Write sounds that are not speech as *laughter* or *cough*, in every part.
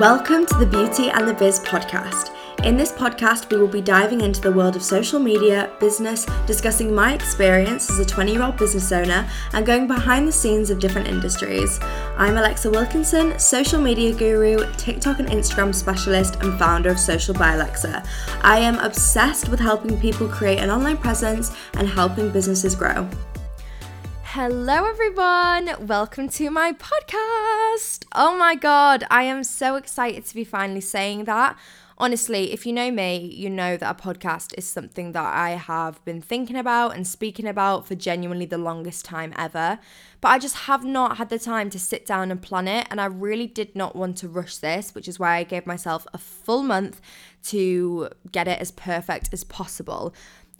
Welcome to the Beauty and the Biz podcast. In this podcast, we will be diving into the world of social media, business, discussing my experience as a 20 year old business owner, and going behind the scenes of different industries. I'm Alexa Wilkinson, social media guru, TikTok and Instagram specialist, and founder of Social by Alexa. I am obsessed with helping people create an online presence and helping businesses grow. Hello, everyone. Welcome to my podcast. Oh my God, I am so excited to be finally saying that. Honestly, if you know me, you know that a podcast is something that I have been thinking about and speaking about for genuinely the longest time ever. But I just have not had the time to sit down and plan it. And I really did not want to rush this, which is why I gave myself a full month to get it as perfect as possible.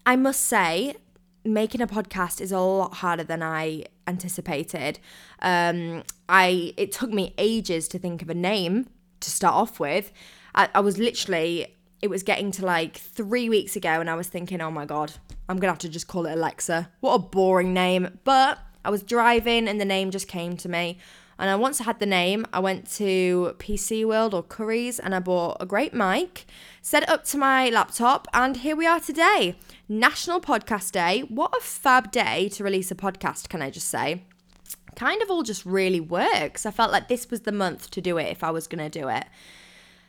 I must say, making a podcast is a lot harder than I anticipated. Um, I it took me ages to think of a name to start off with. I, I was literally it was getting to like three weeks ago, and I was thinking, oh my god, I'm gonna have to just call it Alexa. What a boring name! But I was driving, and the name just came to me. And I once I had the name, I went to PC World or Curry's and I bought a great mic, set it up to my laptop, and here we are today. National Podcast Day. What a fab day to release a podcast, can I just say? Kind of all just really works. I felt like this was the month to do it if I was going to do it.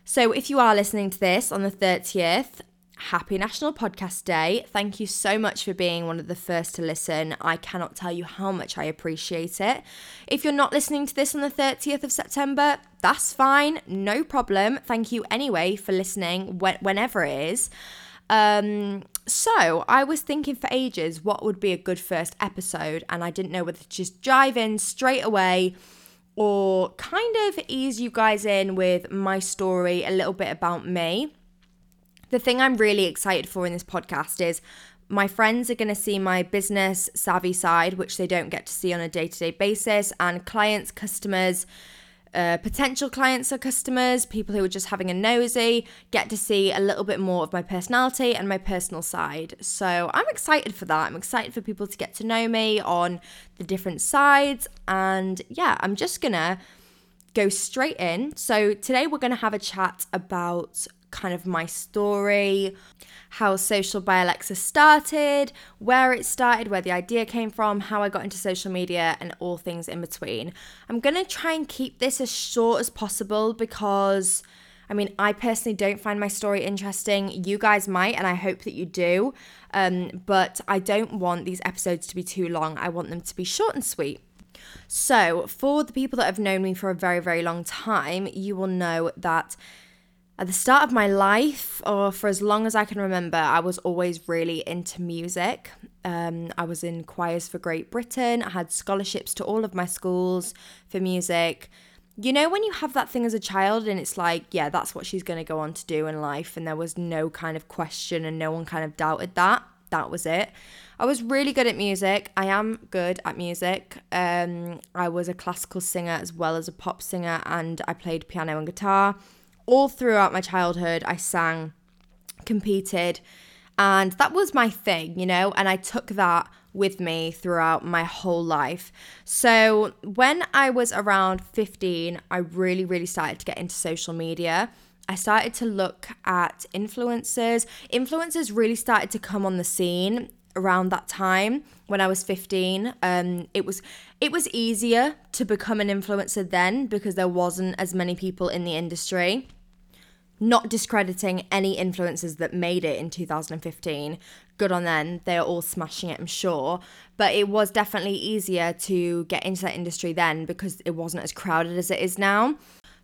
So if you are listening to this on the 30th, Happy National Podcast Day. Thank you so much for being one of the first to listen. I cannot tell you how much I appreciate it. If you're not listening to this on the 30th of September, that's fine, no problem. Thank you anyway for listening wh- whenever it is. Um, so I was thinking for ages what would be a good first episode, and I didn't know whether to just dive in straight away or kind of ease you guys in with my story, a little bit about me. The thing I'm really excited for in this podcast is my friends are going to see my business savvy side, which they don't get to see on a day to day basis, and clients, customers, uh, potential clients or customers, people who are just having a nosy, get to see a little bit more of my personality and my personal side. So I'm excited for that. I'm excited for people to get to know me on the different sides. And yeah, I'm just to go straight in. So today we're going to have a chat about kind of my story, how Social by Alexa started, where it started, where the idea came from, how I got into social media, and all things in between. I'm going to try and keep this as short as possible because. I mean, I personally don't find my story interesting. You guys might, and I hope that you do. Um, but I don't want these episodes to be too long. I want them to be short and sweet. So, for the people that have known me for a very, very long time, you will know that at the start of my life, or for as long as I can remember, I was always really into music. Um, I was in choirs for Great Britain. I had scholarships to all of my schools for music. You know, when you have that thing as a child and it's like, yeah, that's what she's going to go on to do in life, and there was no kind of question and no one kind of doubted that. That was it. I was really good at music. I am good at music. Um, I was a classical singer as well as a pop singer, and I played piano and guitar all throughout my childhood, I sang, competed, and that was my thing, you know, and I took that with me throughout my whole life. So when I was around 15, I really, really started to get into social media. I started to look at influencers. Influencers really started to come on the scene around that time when I was 15. Um, it was it was easier to become an influencer then because there wasn't as many people in the industry not discrediting any influencers that made it in 2015. Good on them. They're all smashing it, I'm sure. But it was definitely easier to get into that industry then because it wasn't as crowded as it is now.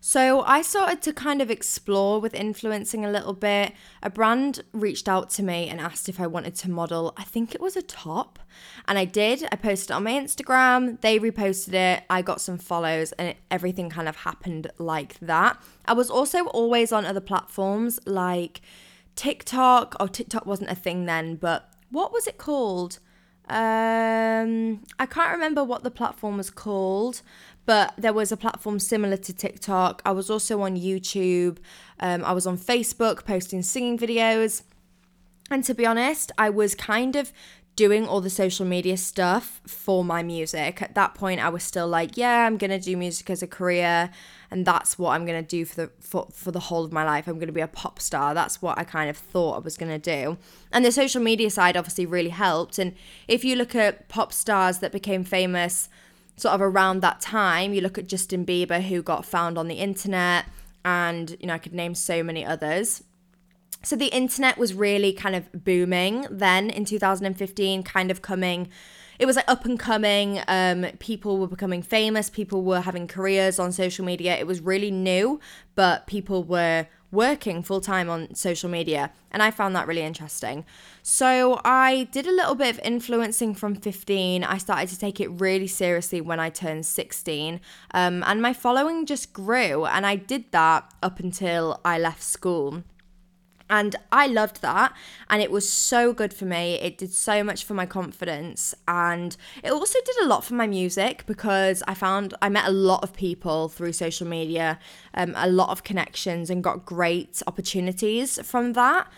So I started to kind of explore with influencing a little bit. A brand reached out to me and asked if I wanted to model, I think it was a top. And I did. I posted on my Instagram. They reposted it. I got some follows and it, everything kind of happened like that. I was also always on other platforms like TikTok. Oh, TikTok wasn't a thing then, but what was it called? Um, I can't remember what the platform was called, but there was a platform similar to TikTok. I was also on YouTube. Um, I was on Facebook posting singing videos. And to be honest, I was kind of doing all the social media stuff for my music. At that point I was still like, yeah, I'm going to do music as a career and that's what I'm going to do for the for, for the whole of my life. I'm going to be a pop star. That's what I kind of thought I was going to do. And the social media side obviously really helped and if you look at pop stars that became famous sort of around that time, you look at Justin Bieber who got found on the internet and you know I could name so many others so the internet was really kind of booming then in 2015, kind of coming. It was like up and coming. Um, people were becoming famous. People were having careers on social media. It was really new, but people were working full time on social media. And I found that really interesting. So I did a little bit of influencing from 15. I started to take it really seriously when I turned 16. Um, and my following just grew. And I did that up until I left school. And I loved that. And it was so good for me. It did so much for my confidence. And it also did a lot for my music because I found I met a lot of people through social media, um, a lot of connections, and got great opportunities from that.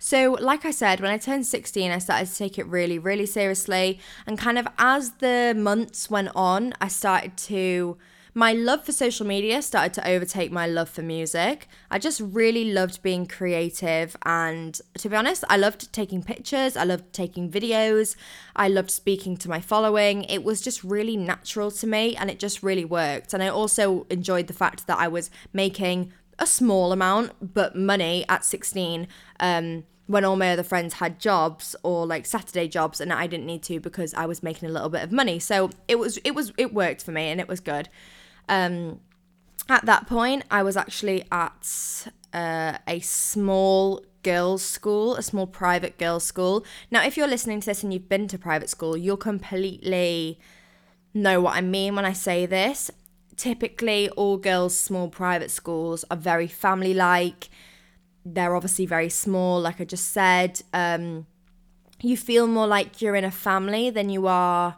So, like I said, when I turned 16, I started to take it really, really seriously. And kind of as the months went on, I started to my love for social media started to overtake my love for music. I just really loved being creative, and to be honest, I loved taking pictures, I loved taking videos, I loved speaking to my following. It was just really natural to me, and it just really worked. And I also enjoyed the fact that I was making a small amount, but money at 16. Um, when all my other friends had jobs or like Saturday jobs and I didn't need to because I was making a little bit of money. So it was it was it worked for me and it was good. Um, at that point, I was actually at uh, a small girls' school, a small private girls' school. Now, if you're listening to this and you've been to private school, you'll completely know what I mean when I say this. Typically, all girls' small private schools are very family like. They're obviously very small, like I just said. Um, you feel more like you're in a family than you are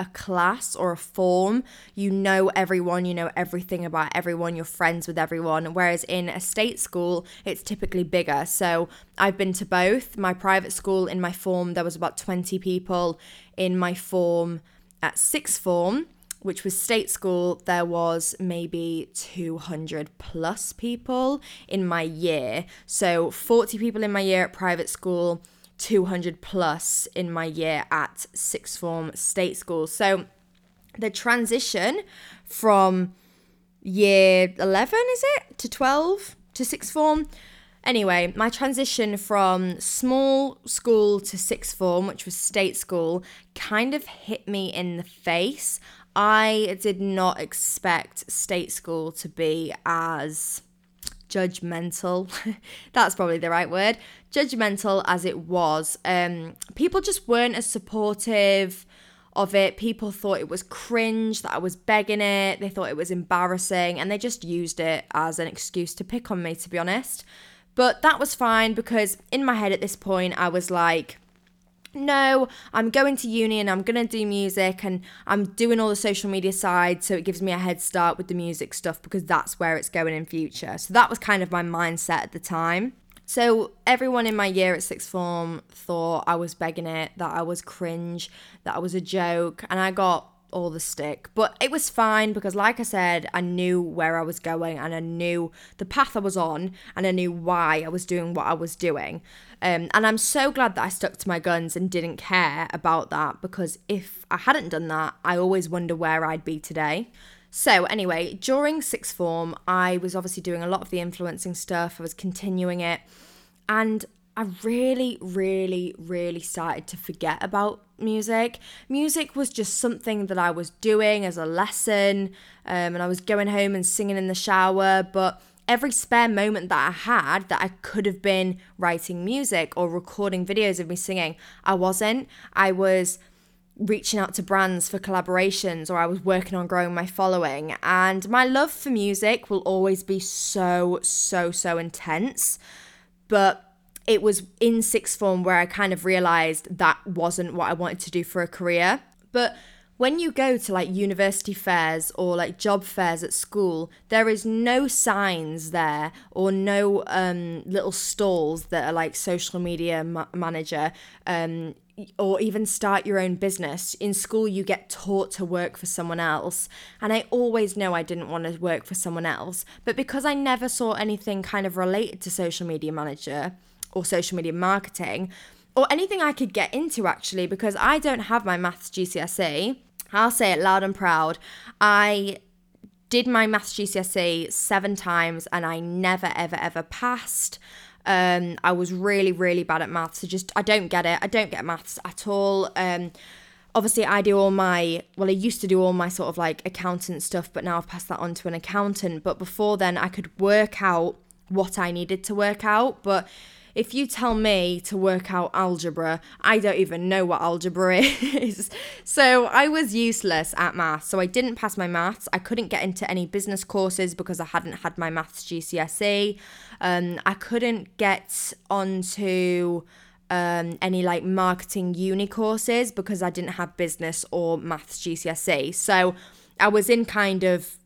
a class or a form, you know everyone, you know everything about everyone, you're friends with everyone. Whereas in a state school, it's typically bigger. So I've been to both. My private school, in my form, there was about 20 people. In my form at sixth form, which was state school, there was maybe 200 plus people in my year. So 40 people in my year at private school 200 plus in my year at sixth form state school. So the transition from year 11, is it, to 12 to sixth form? Anyway, my transition from small school to sixth form, which was state school, kind of hit me in the face. I did not expect state school to be as judgmental. *laughs* That's probably the right word. Judgmental as it was. Um, people just weren't as supportive of it. People thought it was cringe that I was begging it. They thought it was embarrassing and they just used it as an excuse to pick on me, to be honest. But that was fine because in my head at this point, I was like, no, I'm going to uni and I'm going to do music and I'm doing all the social media side so it gives me a head start with the music stuff because that's where it's going in future. So that was kind of my mindset at the time. So everyone in my year at sixth form thought I was begging it, that I was cringe, that I was a joke, and I got all the stick. But it was fine because, like I said, I knew where I was going and I knew the path I was on and I knew why I was doing what I was doing. Um, and I'm so glad that I stuck to my guns and didn't care about that because if I hadn't done that, I always wonder where I'd be today. So, anyway, during sixth form, I was obviously doing a lot of the influencing stuff, I was continuing it. And I really, really, really started to forget about music. Music was just something that I was doing as a lesson, um, and I was going home and singing in the shower. But every spare moment that I had that I could have been writing music or recording videos of me singing, I wasn't. I was reaching out to brands for collaborations or I was working on growing my following. And my love for music will always be so, so, so intense. But it was in sixth form where I kind of realized that wasn't what I wanted to do for a career. But when you go to like university fairs or like job fairs at school, there is no signs there or no um, little stalls that are like social media ma- manager. Um, or even start your own business. In school, you get taught to work for someone else. And I always know I didn't want to work for someone else. But because I never saw anything kind of related to social media manager or social media marketing, or anything I could get into actually, because I don't have my maths GCSE, I'll say it loud and proud. I did my maths GCSE seven times and I never, ever, ever passed. Um, I was really, really bad at maths. I just, I don't get it. I don't get maths at all. Um, obviously, I do all my, well, I used to do all my sort of like accountant stuff, but now I've passed that on to an accountant. But before then, I could work out what I needed to work out. But if you tell me to work out algebra, I don't even know what algebra *laughs* is. so I was useless at maths. So I didn't pass my maths. I couldn't get into any business courses because I hadn't had my maths GCSE. Um, I couldn't get onto um, any like marketing uni courses because I didn't have business or maths GCSE. So I was in kind of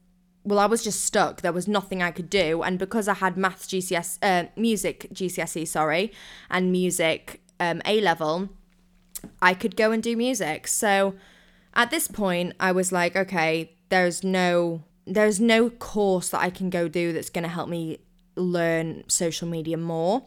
well, I was just stuck. There was nothing I could do, and because I had maths GCS, uh, music GCSE, sorry, and music um, A level, I could go and do music. So at this point, I was like, okay, there's no there's no course that I can go do that's going to help me learn social media more.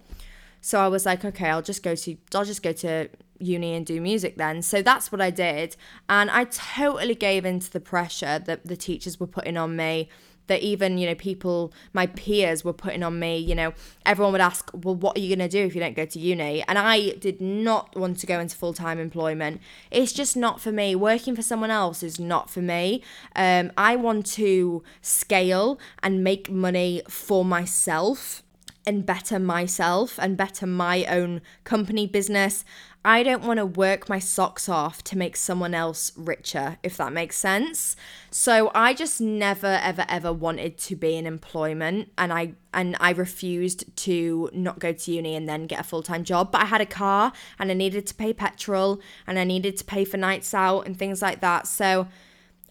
So I was like, okay, I'll just go to I'll just go to uni and do music then. So that's what I did. And I totally gave into the pressure that the teachers were putting on me. That even, you know, people, my peers were putting on me. You know, everyone would ask, well, what are you going to do if you don't go to uni? And I did not want to go into full time employment. It's just not for me. Working for someone else is not for me. Um, I want to scale and make money for myself and better myself and better my own company business. I don't want to work my socks off to make someone else richer, if that makes sense. So I just never ever ever wanted to be in employment and I and I refused to not go to uni and then get a full-time job, but I had a car and I needed to pay petrol and I needed to pay for nights out and things like that. So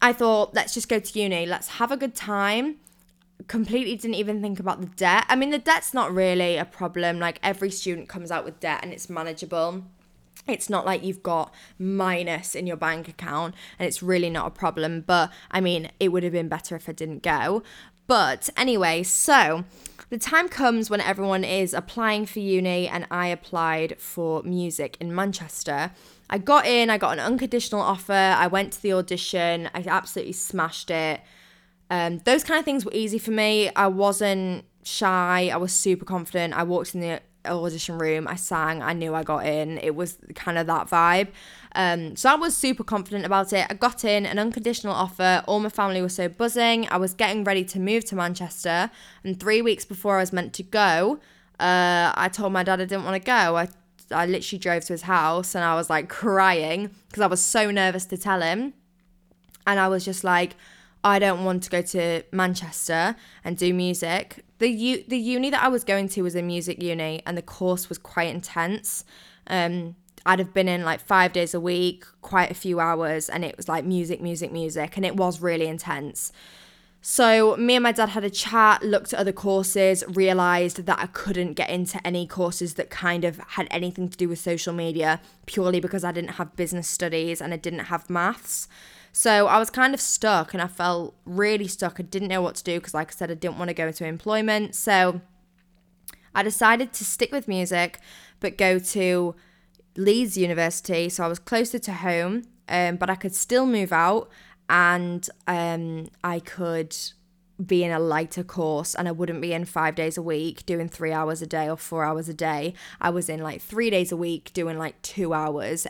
I thought, let's just go to uni. Let's have a good time completely didn't even think about the debt. I mean, the debt's not really a problem. Like every student comes out with debt and it's manageable it's not like you've got minus in your bank account and it's really not a problem. But I mean, it would have been better if I didn't go. But anyway, so the time comes when everyone is applying for uni, and I applied for music in Manchester. I got in, I got an unconditional offer, I went to the audition, I absolutely smashed it. Um, those kind of things were easy for me. I wasn't shy, I was super confident. I walked in the audition room. I sang, I knew I got in. It was kind of that vibe. Um, so I was super confident about it. I got in an unconditional offer. All my family was so buzzing. I was getting ready to move to Manchester. And three weeks before I was meant to go, uh, I told my dad I didn't want to go. I, I literally drove to his house and I was like crying because I was so nervous to tell him. And I was just like, I don't want to go to Manchester and do music. The u- the uni that I was going to was a music uni, and the course was quite intense. Um, I'd have been in like five days a week, quite a few hours, and it was like music, music, music, and it was really intense. So, me and my dad had a chat, looked at other courses, realized that I couldn't get into any courses that kind of had anything to do with social media purely because I didn't have business studies and I didn't have maths. So I was kind of stuck and I felt really stuck. I didn't know what to do because, like I said, I didn't want to go into employment. So I decided to stick with music but go to Leeds University. So I was closer to home, um, but I could still move out and um, I could be in a lighter course and I wouldn't be in five days a week doing three hours a day or four hours a day. I was in like three days a week doing like two hours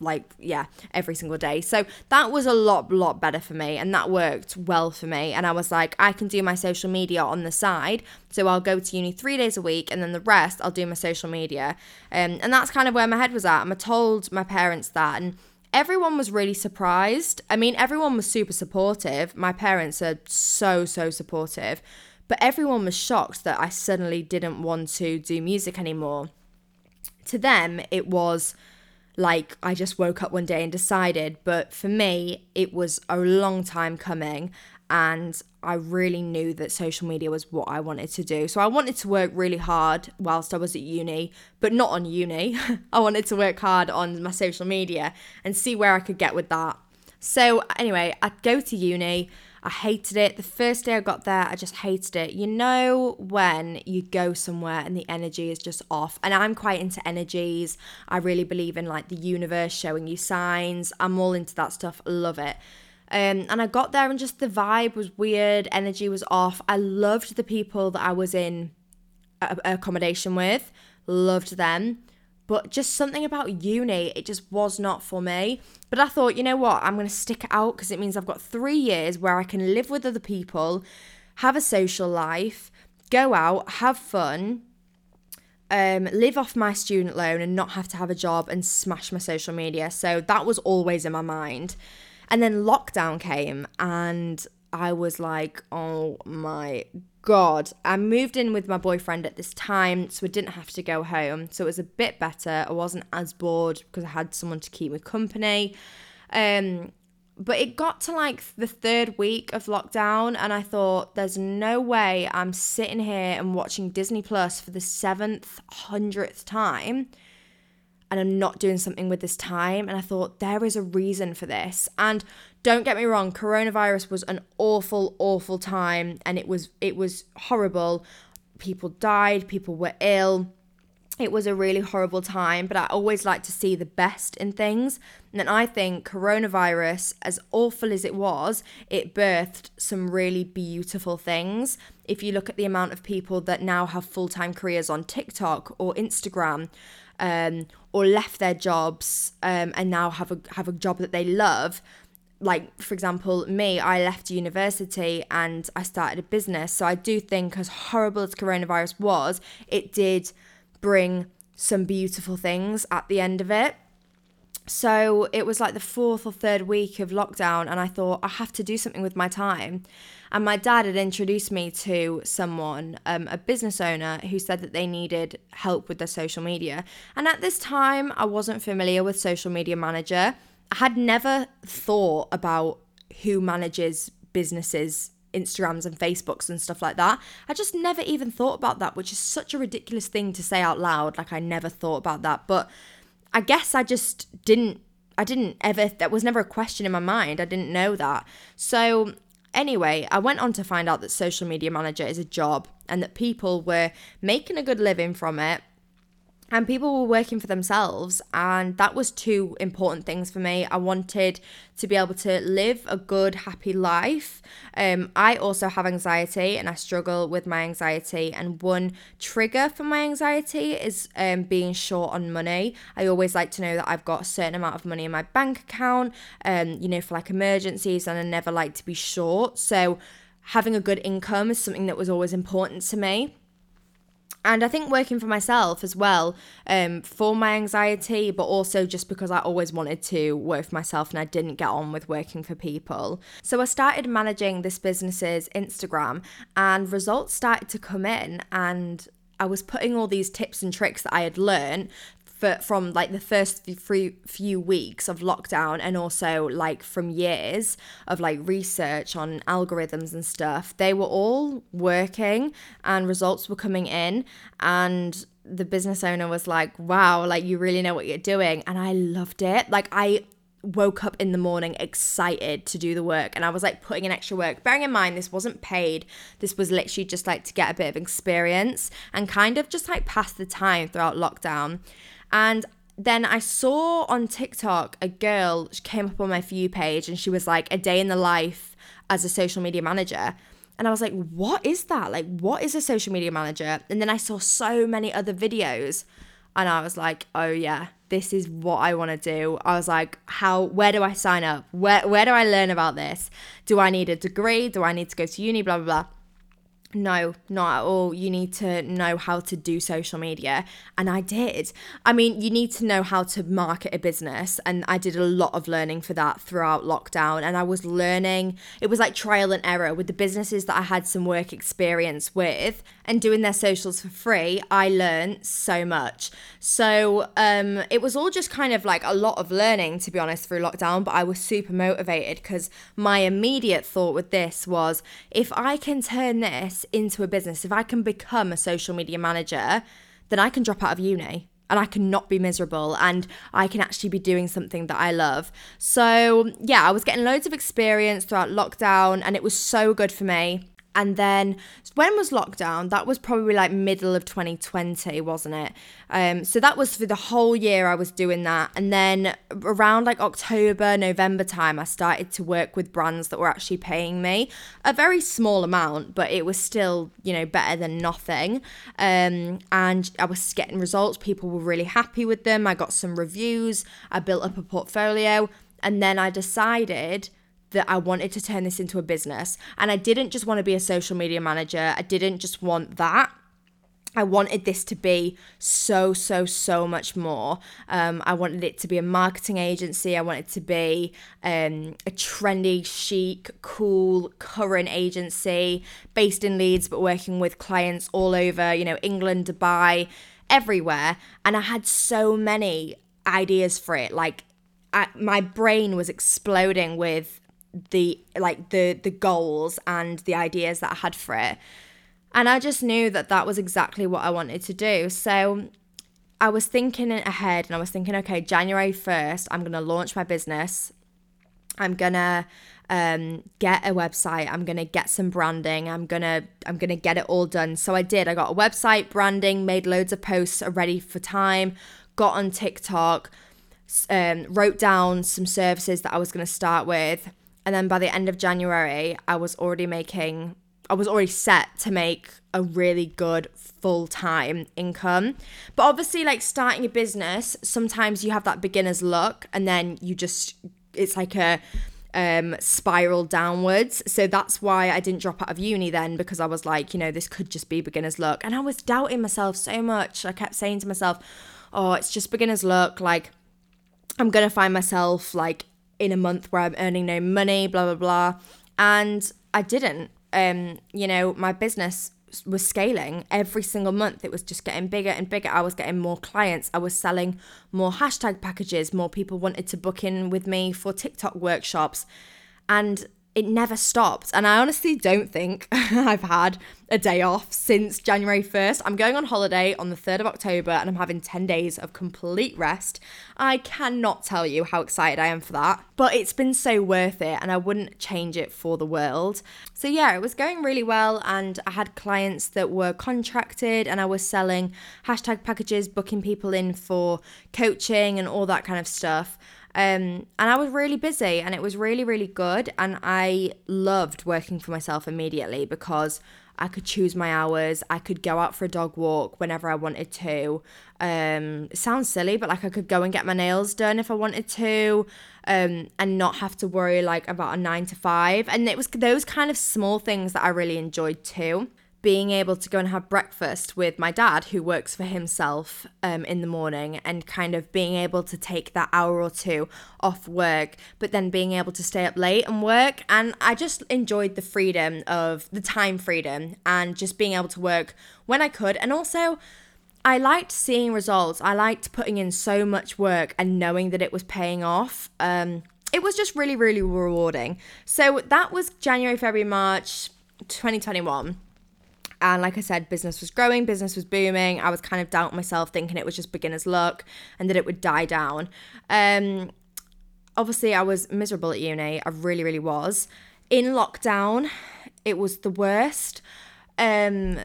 like yeah every single day. So that was a lot lot better for me and that worked well for me. And i was like i can do my social media on the side. So i'll go to uni three days a week and then the rest i'll do my social media. Um, and that's kind of where my head was at. And i told my parents that and everyone was really surprised. I mean everyone was super supportive. My parents are so so supportive. But everyone was shocked that i suddenly didn't want to do music anymore. To them it was like I just woke up one day and decided. But for me, it was a long time coming. and I really knew that social media was what I wanted to do. So I wanted to work really hard whilst I was at uni, but not on uni. *laughs* I wanted to work hard on my social media and see where I could get with that. So anyway, I'd go to uni. I hated it. The first day I got there, I just hated it. You know, when you go somewhere and the energy is just off. And I'm quite into energies. I really believe in like the universe showing you signs. I'm all into that stuff. love it. Um, and I got there and just the vibe was weird, energy was off. I loved the people that I was in accommodation with, loved them. But just something about uni, it just was not for me. But I thought, you know what, I'm going to stick it out because it means I've got three years where I can live with other people, have a social life, go out, have fun, um, live off my student loan, and not have to have a job and smash my social media. So that was always in my mind. And then lockdown came, and I was like, oh my God. I moved in with my boyfriend at this time, so I didn't have to go home. So it was a bit better. I wasn't as bored because I had someone to keep me company. Um, but it got to like the third week of lockdown, and I thought, there's no way I'm sitting here and watching Disney Plus for the seventh, hundredth time and I'm not doing something with this time. And I thought, there is a reason for this. And don't get me wrong, coronavirus was an awful, awful time and it was it was horrible. People died, people were ill. It was a really horrible time, but I always like to see the best in things. And I think coronavirus, as awful as it was, it birthed some really beautiful things. If you look at the amount of people that now have full time careers on TikTok or Instagram, um, or left their jobs um, and now have a have a job that they love like for example me i left university and i started a business so i do think as horrible as coronavirus was it did bring some beautiful things at the end of it so it was like the fourth or third week of lockdown, and I thought I have to do something with my time. And my dad had introduced me to someone, um, a business owner, who said that they needed help with their social media. And at this time, I wasn't familiar with social media manager. I had never thought about who manages businesses Instagrams and Facebooks and stuff like that. I just never even thought about that, which is such a ridiculous thing to say out loud. Like, I never thought about that. But I guess I just didn't I didn't ever that was never a question in my mind. I didn't know that. So anyway, I went on to find out that social media manager is a job and that people were making a good living from it and people were working for themselves and that was two important things for me. I wanted to be able to live a good happy life. Um, i also have anxiety and i struggle with my anxiety. And one trigger for my anxiety is um, being short on money. I always like to know that i've got a certain amount of money in my bank account um, you know for like emergencies and i never like to be short. So having a good income is something that was always important to me and I think working for myself as well, um, for my anxiety, but also just because I always wanted to work for myself and I didn't get on with working for people. So I started managing this business's Instagram, and results started to come in, and I was putting all these tips and tricks that I had learned for, from like the first few, few weeks of lockdown and also like from years of like research on algorithms and stuff they were all working and results were coming in and the business owner was like wow like you really know what you're doing and i loved it like i woke up in the morning excited to do the work and I was like putting in extra work. Bearing in mind, this wasn't paid, this was literally just like to get a bit of experience and kind of just like pass the time throughout lockdown. And then I saw on TikTok a girl she came up on my view page and she was like a day in the life as a social media manager. And I was like, what is that? Like, what is a social media manager? And then I saw so many other videos and I was like, oh yeah, this is what I want to do. I was like, how where do I sign up? Where where do I learn about this? Do I need a degree? Do I need to go to uni? Blah blah blah. No, not at all. You need to know how to do social media. And I did. I mean, you need to know how to market a business. And I did a lot of learning for that throughout lockdown. And I was learning, it was like trial and error with the businesses that I had some work experience with and doing their socials for free. I learned so much. So um, it was all just kind of like a lot of learning, to be honest, through lockdown. But I was super motivated because my immediate thought with this was if I can turn this into a business, if I can become a social media manager, then I can drop out of uni and I can not be miserable and I can actually be doing something that I love. So, yeah, I was getting loads of experience throughout lockdown and it was so good for me. And then when was lockdown? That was probably like middle of 2020, wasn't it? Um, so that was for the whole year I was doing that. And then around like October, November time, I started to work with brands that were actually paying me a very small amount, but it was still, you know, better than nothing. Um, and I was getting results. People were really happy with them. I got some reviews. I built up a portfolio. And then I decided that I wanted to turn this into a business. And I didn't just want to be a social media manager, I didn't just want that. I wanted this to be so, so, so much more. Um, I wanted it to be a marketing agency. I wanted to be um, a trendy, chic, cool, current agency based in Leeds, but working with clients all over, you know, England, Dubai, everywhere. And I had so many ideas for it. Like, I, my brain was exploding with the like the the goals and the ideas that I had for it. And I just knew that that was exactly what I wanted to do. So I was thinking ahead and I was thinking, okay, January 1st, I'm going to launch my business. I'm going to um, get a website. I'm going to get some branding. I'm going to I'm going to get it all done. So I did. I got a website, branding, made loads of posts ready for time, got on TikTok, um, wrote down some services that I was going to start with and then by the end of January, I was already making, I was already set to make a really good full time income. But obviously, like starting a business, sometimes you have that beginner's luck and then you just, it's like a, um, spiral downwards. So that's why I didn't drop out of uni then because I was like, you know, this could just be beginner's luck. And I was doubting myself so much. I kept saying to myself, oh, it's just beginner's luck. Like, I'm going to find myself like in a month where I'm earning no money, blah, blah, blah. And I didn't. Um, you know, my business was scaling every single month. It was just getting bigger and bigger. I was getting more clients. I was selling more hashtag packages. More people wanted to book in with me for TikTok workshops. And it never stopped. And I honestly don't think *laughs* I've had a day off since January 1st. I'm going on holiday on the 3rd of October and I'm having 10 days of complete rest. I cannot tell you how excited I am for that, but it's been so worth it and I wouldn't change it for the world. So, yeah, it was going really well. And I had clients that were contracted and I was selling hashtag packages, booking people in for coaching and all that kind of stuff. Um, and I was really busy and it was really, really good. And I loved working for myself immediately because I could choose my hours. I could go out for a dog walk whenever I wanted to. Um, sounds silly, but like I could go and get my nails done if I wanted to, um, and not have to worry like about a nine to five. And it was those kind of small things that I really enjoyed too being able to go and have breakfast with my dad, who works for himself um, in the morning, and kind of being able to take that hour or two off work, but then being able to stay up late and work. And I just enjoyed the freedom of the time freedom and just being able to work when I could. And also, I liked seeing results. I liked putting in so much work and knowing that it was paying off. Um, it was just really, really rewarding. So that was January, February, March 2021 and like I said, business was growing, business was booming. I was kind of doubting myself, thinking it was just beginner's luck and that it would die down. Um, obviously, I was miserable at uni. I really, really was. In lockdown, it was the worst. Um,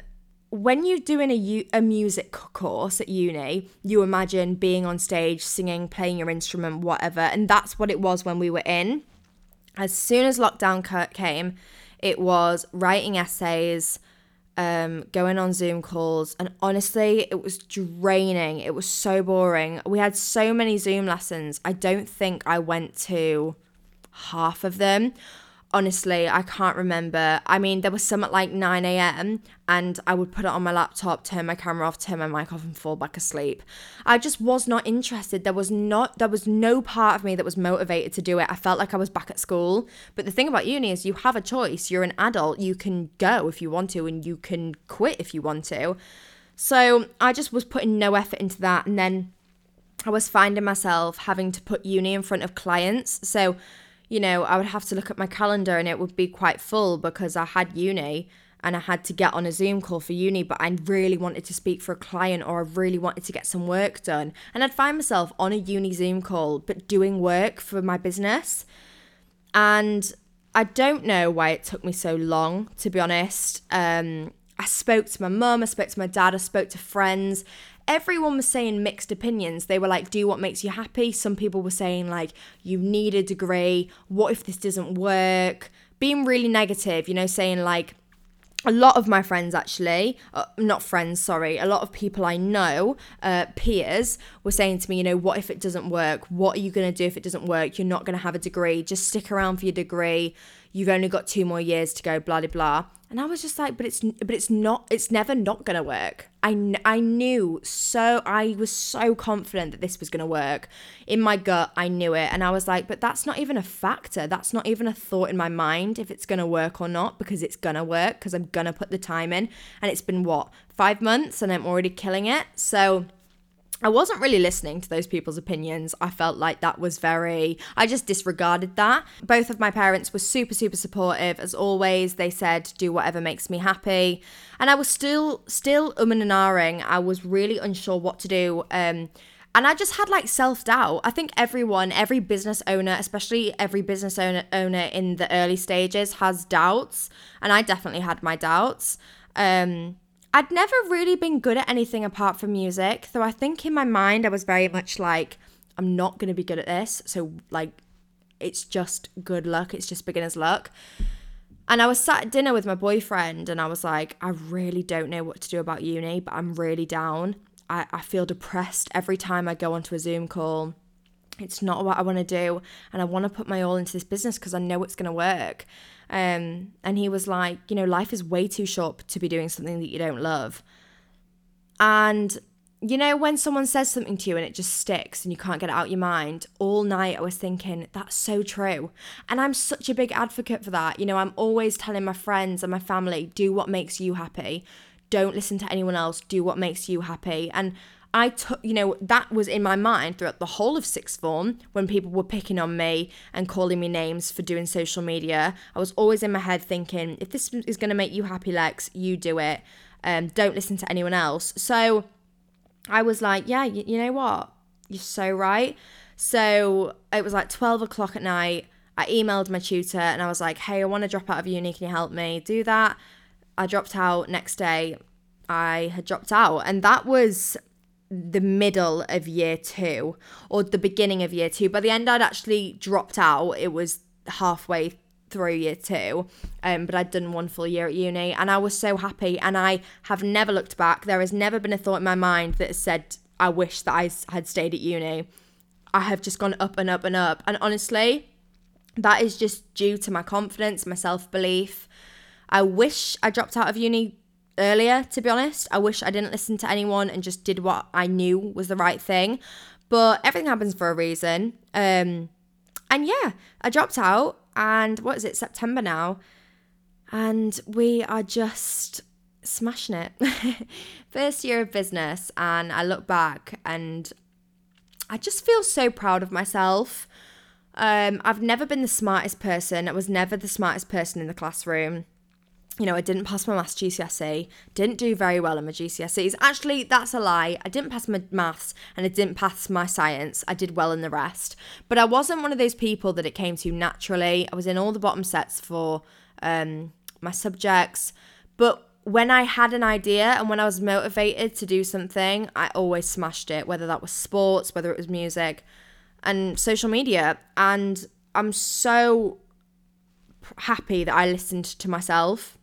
when you're doing a, a music course at uni, you imagine being on stage, singing, playing your instrument, whatever. And that's what it was when we were in. As soon as lockdown came, it was writing essays, um, going on Zoom calls, and honestly, it was draining. It was so boring. We had so many Zoom lessons. I don't think I went to half of them. Honestly, I can't remember. I mean, there was some at like 9 a.m. and I would put it on my laptop, turn my camera off, turn my mic off, and fall back asleep. I just was not interested. There was not, there was no part of me that was motivated to do it. I felt like I was back at school. But the thing about uni is you have a choice. You're an adult. You can go if you want to, and you can quit if you want to. So I just was putting no effort into that. And then I was finding myself having to put uni in front of clients. So you know, I would have to look at my calendar and it would be quite full because I had uni and I had to get on a Zoom call for uni, but I really wanted to speak for a client or I really wanted to get some work done. And I'd find myself on a uni Zoom call, but doing work for my business. And I don't know why it took me so long, to be honest. Um, I spoke to my mum, I spoke to my dad, I spoke to friends, everyone was saying mixed opinions. They were like, do what makes you happy. Some people were saying, like, you need a degree. What if this doesn't work? Being really negative, you know, saying, like, a lot of my friends actually uh, not friends sorry a lot of people i know uh, peers were saying to me you know what if it doesn't work what are you going to do if it doesn't work you're not going to have a degree just stick around for your degree you've only got two more years to go blah blah blah and I was just like, but it's but it's not it's never not gonna work. I I knew so I was so confident that this was gonna work. In my gut, I knew it, and I was like, but that's not even a factor. That's not even a thought in my mind if it's gonna work or not because it's gonna work because I'm gonna put the time in. And it's been what five months, and I'm already killing it. So I wasn't really listening to those people's opinions. I felt like that was very, I just disregarded that. Both of my parents were super, super supportive. As always, they said, do whatever makes me happy. And I was still, still um and ahhing. I was really unsure what to do. Um, and I just had like self doubt. I think everyone, every business owner, especially every business owner, owner in the early stages, has doubts. And I definitely had my doubts. Um, I'd never really been good at anything apart from music, though I think in my mind I was very much like, I'm not going to be good at this. So, like, it's just good luck, it's just beginner's luck. And I was sat at dinner with my boyfriend and I was like, I really don't know what to do about uni, but I'm really down. I, I feel depressed every time I go onto a Zoom call. It's not what I want to do. And I want to put my all into this business because I know it's going to work. Um, and he was like, you know, life is way too short to be doing something that you don't love. And, you know, when someone says something to you and it just sticks and you can't get it out of your mind, all night I was thinking, that's so true. And I'm such a big advocate for that. You know, I'm always telling my friends and my family, do what makes you happy. Don't listen to anyone else. Do what makes you happy. And I took, you know, that was in my mind throughout the whole of sixth form when people were picking on me and calling me names for doing social media. I was always in my head thinking, if this is going to make you happy, Lex, you do it. Um, don't listen to anyone else. So I was like, yeah, you, you know what? You're so right. So it was like 12 o'clock at night. I emailed my tutor and I was like, hey, I want to drop out of uni. Can you help me do that? I dropped out. Next day, I had dropped out. And that was the middle of year two or the beginning of year two. By the end, I'd actually dropped out. It was halfway through year two, um, but I'd done one full year at uni and I was so happy. And I have never looked back. There has never been a thought in my mind that said, I wish that I had stayed at uni. I have just gone up and up and up. And honestly, that is just due to my confidence, my self belief. I wish I dropped out of uni earlier, to be honest. I wish I didn't listen to anyone and just did what I knew was the right thing. But everything happens for a reason. Um, and yeah, I dropped out, and what is it, September now? And we are just smashing it. *laughs* First year of business, and I look back and I just feel so proud of myself. Um, I've never been the smartest person. I was never the smartest person in the classroom you know, I didn't pass my maths GCSE, didn't do very well in my GCSEs. Actually, that's a lie. I didn't pass my maths and I didn't pass my science. I did well in the rest. But I wasn't one of those people that it came to naturally. I was in all the bottom sets for um, my subjects. But when I had an idea and when I was motivated to do something, I always smashed it, whether that was sports, whether it was music and social media. And I'm so happy that I listened to myself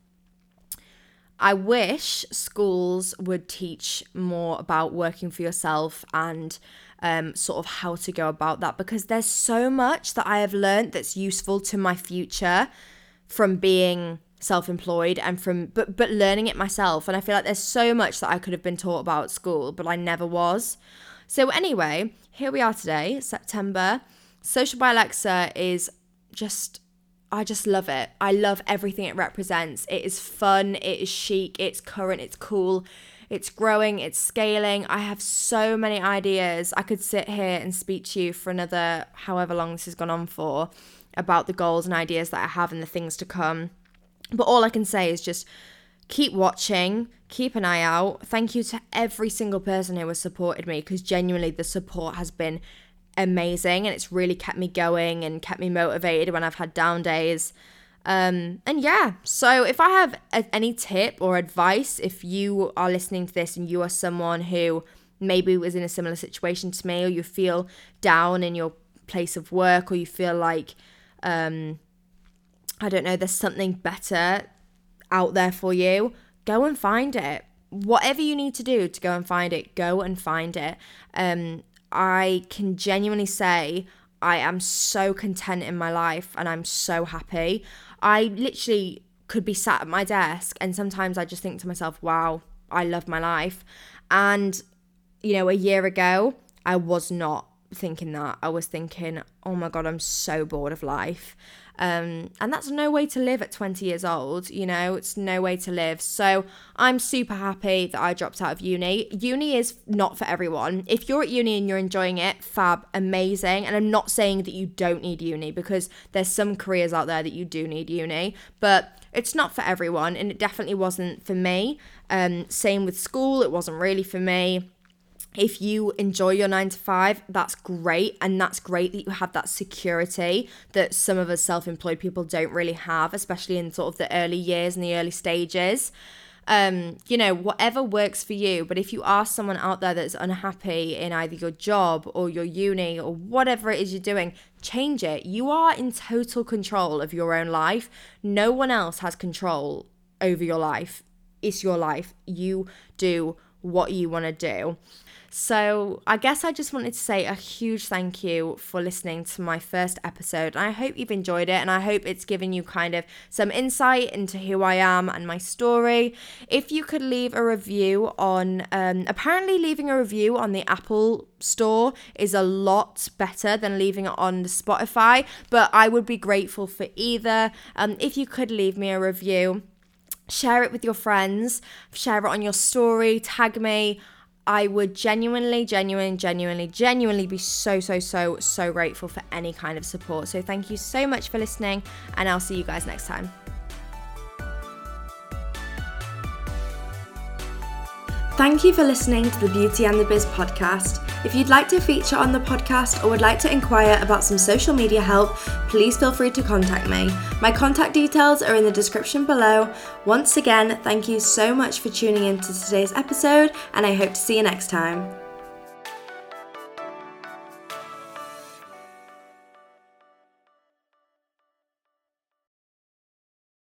I wish schools would teach more about working for yourself and um, sort of how to go about that because there's so much that I have learned that's useful to my future. from being self-employed and from but but learning it myself and I feel like there's so much that I could have been taught about at school but I never was. So anyway, here we are today, September. Social by Alexa is just I just love it. I love everything it represents. It is fun, it is chic, it's current, it's cool, it's growing, it's scaling. I have so many ideas. I could sit here and speak to you for another however long this has gone on for about the goals and ideas that I have and the things to come. But all I can say is just keep watching, keep an eye out. Thank you to every single person who has supported me because genuinely the support has been amazing and it's really kept me going and kept me motivated when I've had down days. Um, and yeah, so if I have a, any tip or advice, if you are listening to this and you are someone who maybe was in a similar situation to me, or you feel down in your place of work, or you feel like, um, I don't know, there's something better out there for you, go and find it. Whatever you need to do to go and find it, go and find it. Um, I can genuinely say I am so content in my life and I'm so happy. I literally could be sat at my desk and sometimes I just think to myself, wow, I love my life. And, you know, a year ago, I was not thinking that. I was thinking, oh my God, I'm so bored of life. Um, and that's no way to live at 20 years old, you know, it's no way to live. So I'm super happy that I dropped out of uni. Uni is not for everyone. If you're at uni and you're enjoying it, fab, amazing. And I'm not saying that you don't need uni because there's some careers out there that you do need uni, but it's not for everyone. And it definitely wasn't for me. Um, same with school, it wasn't really for me if you enjoy your nine to five, that's great. And that's great that you have that security that some of us self employed people don't really have, especially in sort of the early years and the early stages. Um, you know, whatever works for you. But if you are someone out there that's unhappy in either your job or your uni or whatever it is you're doing, change it. You are in total control of your own life. No one else has control over your life. It's your life. You do what you want to do. So, I guess I just wanted to say a huge thank you for listening to my first episode. I hope you've enjoyed it and I hope it's given you kind of some insight into who I am and my story. If you could leave a review on, um, apparently, leaving a review on the Apple Store is a lot better than leaving it on Spotify, but I would be grateful for either. Um, if you could leave me a review, share it with your friends, share it on your story, tag me. I would genuinely, genuinely, genuinely, genuinely be so, so, so, so grateful for any kind of support. So thank you so much for listening, and I'll see you guys next time. Thank you for listening to the Beauty and the Biz podcast. If you'd like to feature on the podcast or would like to inquire about some social media help, please feel free to contact me. My contact details are in the description below. Once again, thank you so much for tuning in to today's episode, and I hope to see you next time.